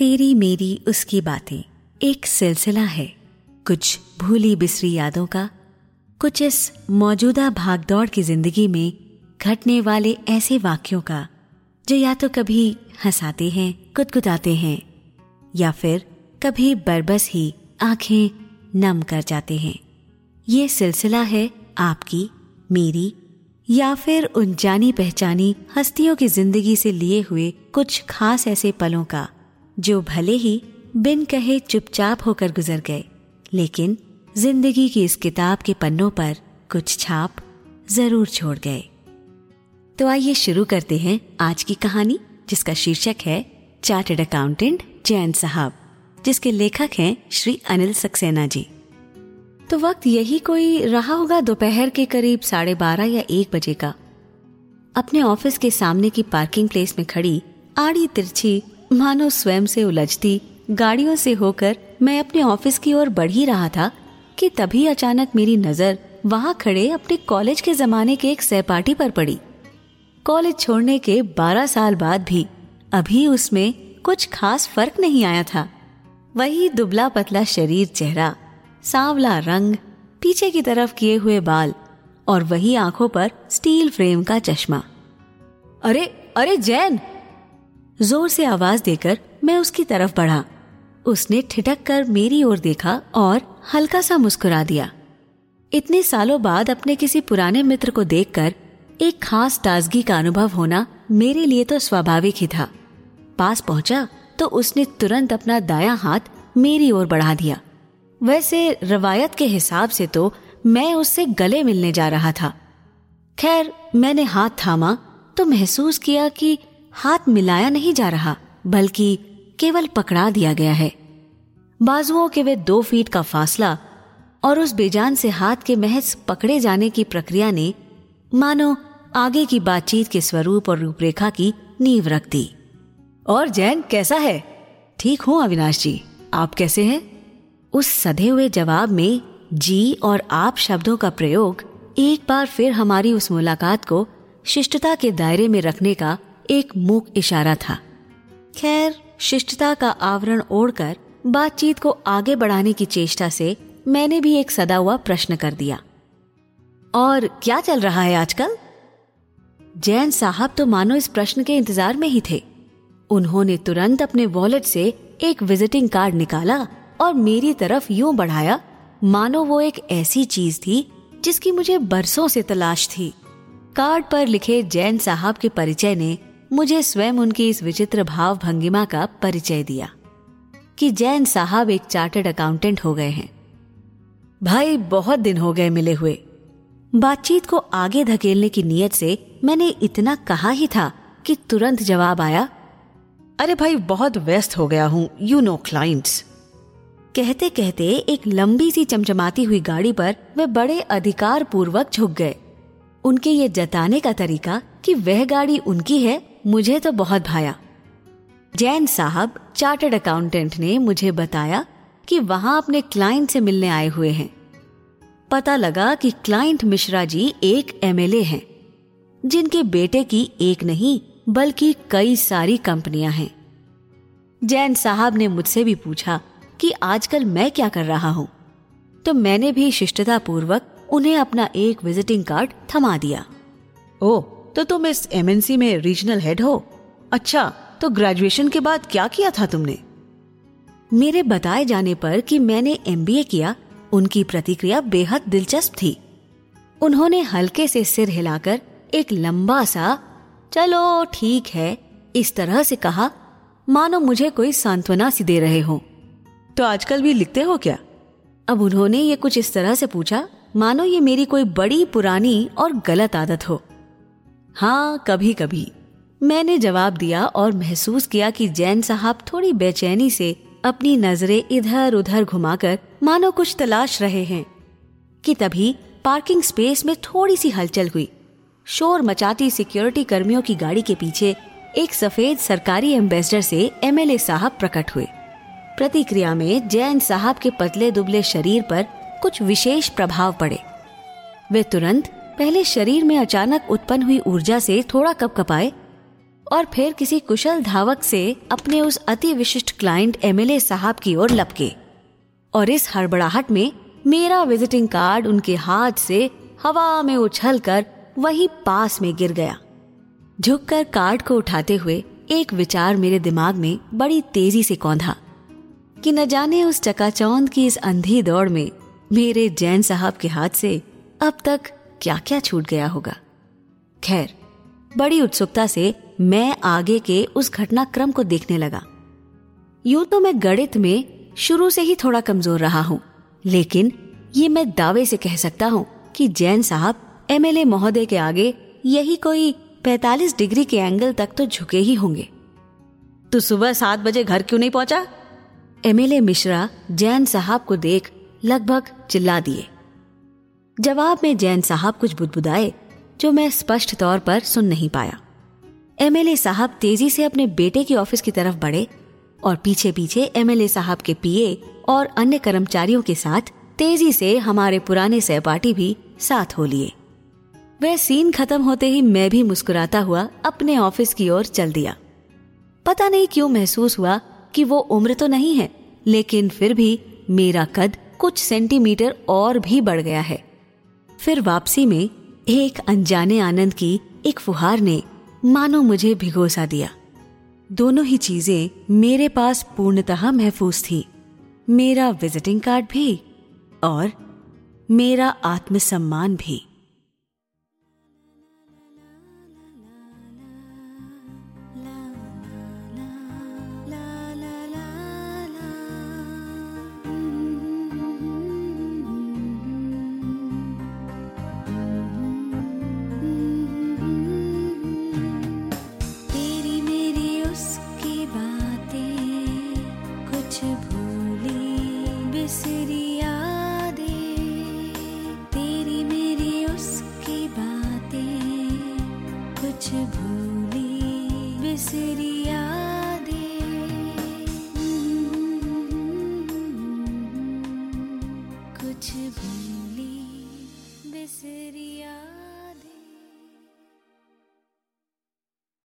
तेरी मेरी उसकी बातें। एक सिलसिला है। कुछ भूली बिसरी यादों का, कुछ इस मौजूदा भागदौड़ की ज़िंदगी में घटने वाले ऐसे वाक्यों का, जो या तो कभी हंसाते हैं, कुदकुदाते हैं, या फिर कभी बरबस ही आँखें नम कर जाते हैं। ये सिलसिला है आपकी, मेरी, या फिर उन जानी पहचानी हस्तियों की ज़िंदगी से लिए हुए कुछ खास ऐसे पलों का। जो भले ही बिन कहे चुपचाप होकर गुजर गए, लेकिन ज़िंदगी की इस किताब के पन्नों पर कुछ छाप ज़रूर छोड़ गए। तो आइए शुरू करते हैं आज की कहानी, जिसका शीर्षक है चार्टेड अकाउंटेंट जैन साहब, जिसके लेखक हैं श्री अनिल सक्सेना जी। तो वक्त यही कोई रहा होगा दोपहर के करीब साढ़े बारह या एक बजे का। अपने ऑफ़िस के सामने की पार्किंग प्लेस में खड़ी आड़ी तिरछी मानो स्वयं से उलझती, गाड़ियों से होकर मैं अपने ऑफ़िस की ओर बढ़ ही रहा था, कि तभी अचानक मेरी नज़र वहाँ खड़े अपने कॉलेज के जमाने के एक सहपाठी पर पड़ी। कॉलेज छोड़ने के 12 साल बाद भी, अभी उसमें कुछ खास फ़र्क नहीं आया था। वही दुबला पतला शरीर चेहरा, सांवला रंग, पीछे की तरफ़ किए हुए बाल, और वही आँखों पर स्टील फ्रेम का चश्मा। अरे अरे जैन! ज़ोर से आवाज़ देकर मैं उसकी तरफ़ बढ़ा। उसने ठिठक कर मेरी ओर देखा और हल्का सा मुस्कुरा दिया। इतने सालों बाद अपने किसी पुराने मित्र को देखकर एक खास ताजगी का अनुभव होना मेरे लिए तो स्वाभाविक ही था। पास पहुँचा तो उसने तुरंत अपना दाया हाथ मेरी ओर बढ़ा दिया। वैसे रवायत के हिसाब से तो मैं उससे गले मिलने जा रहा था। खैर, मैंने हाथ थामा तो महसूस किया कि हाथ मिलाया नहीं जा रहा, बल्कि केवल पकड़ा दिया गया है। बाजुओं के वे दो फीट का फासला और उस बेजान से हाथ के महज पकड़े जाने की प्रक्रिया ने, मानो आगे की बातचीत के स्वरूप और रूपरेखा की नींव रख दी। और जैन, कैसा है? ठीक हूँ अविनाश जी। आप कैसे हैं? उस सधे हुए जवाब में, जी और आप शब्दों का प्रयोग एक बार फिर हमारी उस मुलाकात को शिष्टता के दायरे में रखने का एक मूक इशारा था। खैर, शिष्टता का आवरण ओढ़कर बातचीत को आगे बढ़ाने की चेष्टा से मैंने भी एक सदा हुआ प्रश्न कर दिया। और क्या चल रहा है आजकल? जैन साहब तो मानो इस प्रश्न के इंतज़ार में ही थे। उन्होंने तुरंत अपने वॉलेट से एक विजिटिंग कार्ड निकाला और मेरी तरफ़ यूँ बढ़ाया, मानो वो एक ऐसी चीज़ थी जिसकी मुझे बरसों से तलाश थी। कार्ड पर लिखे जैन साहब के परिचय ने मुझे स्वयं उनकी इस विचित्र भाव भंगिमा का परिचय दिया कि जैन साहब एक चार्टर्ड अकाउंटेंट हो गए हैं। भाई, बहुत दिन हो गए मिले हुए। बातचीत को आगे धकेलने की नीयत से मैंने इतना कहा ही था कि तुरंत जवाब आया, अरे भाई, बहुत व्यस्त हो गया हूँ यू नो क्लाइंट्स कहते कहते एक लंबी सी चमचमाती हुई गाड़ी पर वे बड़े अधिकार पूर्वक झुक गए। उनके ये जताने का तरीका कि वह गाड़ी उनकी है मुझे तो बहुत भाया। जैन साहब, चार्टर्ड अकाउंटेंट ने मुझे बताया कि वहाँ अपने क्लाइंट से मिलने आए हुए हैं। पता लगा कि क्लाइंट मिश्रा जी एक एमएलए हैं, जिनके बेटे की एक नहीं, बल्कि कई सारी कंपनियाँ हैं। जैन साहब ने मुझसे भी पूछा कि आजकल मैं क्या कर रहा हूँ तो मैंने भी शिष्टता पूर्वक उन्हें अपना एक विजिटिंग कार्ड थमा दिया। ओ तो तुम इस एमएनसी में रीजनल हेड हो? अच्छा तो ग्रेजुएशन के बाद क्या किया था तुमने? मेरे बताए जाने पर कि मैंने एमबीए किया, उनकी प्रतिक्रिया बेहद दिलचस्प थी। उन्होंने हल्के से सिर हिलाकर एक लंबा सा, चलो, ठीक है, इस तरह से कहा, मानो मुझे कोई सांत्वना सी दे रहे हो। तो आजकल भी लिखते हो क्या? अब उन्होंने ये कुछ इस तरह से पूछा, मानो ये मेरी कोई बड़ी, पुरानी और गलत आदत हो? हाँ कभी कभी मैंने जवाब दिया और महसूस किया कि जैन साहब थोड़ी बेचैनी से अपनी नज़रें इधर उधर घुमाकर मानो कुछ तलाश रहे हैं, कि तभी पार्किंग स्पेस में थोड़ी सी हलचल हुई। शोर मचाती सिक्योरिटी कर्मियों की गाड़ी के पीछे एक सफ़ेद सरकारी एम्बेसडर से एमएलए साहब प्रकट हुए। प्रतिक्रिया में जैन साहब के पतले दुबले शरीर पर कुछ विशेष प्रभाव पड़े। वे तुरंत पहले शरीर में अचानक उत्पन्न हुई ऊर्जा से थोड़ा कप कपाए और फिर किसी कुशल धावक से अपने उस अति विशिष्ट क्लाइंट एमएलए साहब की ओर लपके। और इस हड़बड़ाहट में मेरा विजिटिंग कार्ड उनके हाथ से हवा में उछलकर वहीं पास में गिर गया। झुककर कार्ड को उठाते हुए एक विचार मेरे दिमाग में बड़ी तेज़ी से कौंधा कि न जाने उस चकाचौंध की इस अंधी दौड़ में मेरे जैन साहब के हाथ से अब तक क्या क्या छूट गया होगा? खैर, बड़ी उत्सुकता से मैं आगे के उस घटनाक्रम को देखने लगा। यूँ तो मैं गणित में शुरू से ही थोड़ा कमज़ोर रहा हूँ, लेकिन ये मैं दावे से कह सकता हूँ कि जैन साहब, एमएलए महोदय के आगे यही कोई 45 डिग्री के एंगल तक तो झुके ही होंगे। तो सुबह सात बजे घर क्यों नहीं पहुँचा? एमएलए मिश्रा जैन साहब को देख लगभग चिल्ला दिए। जवाब में जैन साहब कुछ बुदबुदाए, जो मैं स्पष्ट तौर पर सुन नहीं पाया। एमएलए साहब तेज़ी से अपने बेटे के ऑफ़िस की तरफ़ बढ़े और पीछे पीछे एमएलए साहब के पीए और अन्य कर्मचारियों के साथ तेज़ी से हमारे पुराने सहपाठी भी साथ हो लिए। वह सीन खत्म होते ही मैं भी मुस्कुराता हुआ अपने ऑफ़िस की ओर चल दिया। पता नहीं क्यों महसूस हुआ कि वो उम्र तो नहीं है, लेकिन फिर भी मेरा कद कुछ सेंटीमीटर और भी बढ़ गया है। फिर वापसी में एक अनजाने आनंद की एक फुहार ने मानो मुझे भिगोसा दिया। दोनों ही चीज़ें मेरे पास पूर्णतः महफूज थी। मेरा विजिटिंग कार्ड भी और मेरा आत्मसम्मान भी। कुछ भूली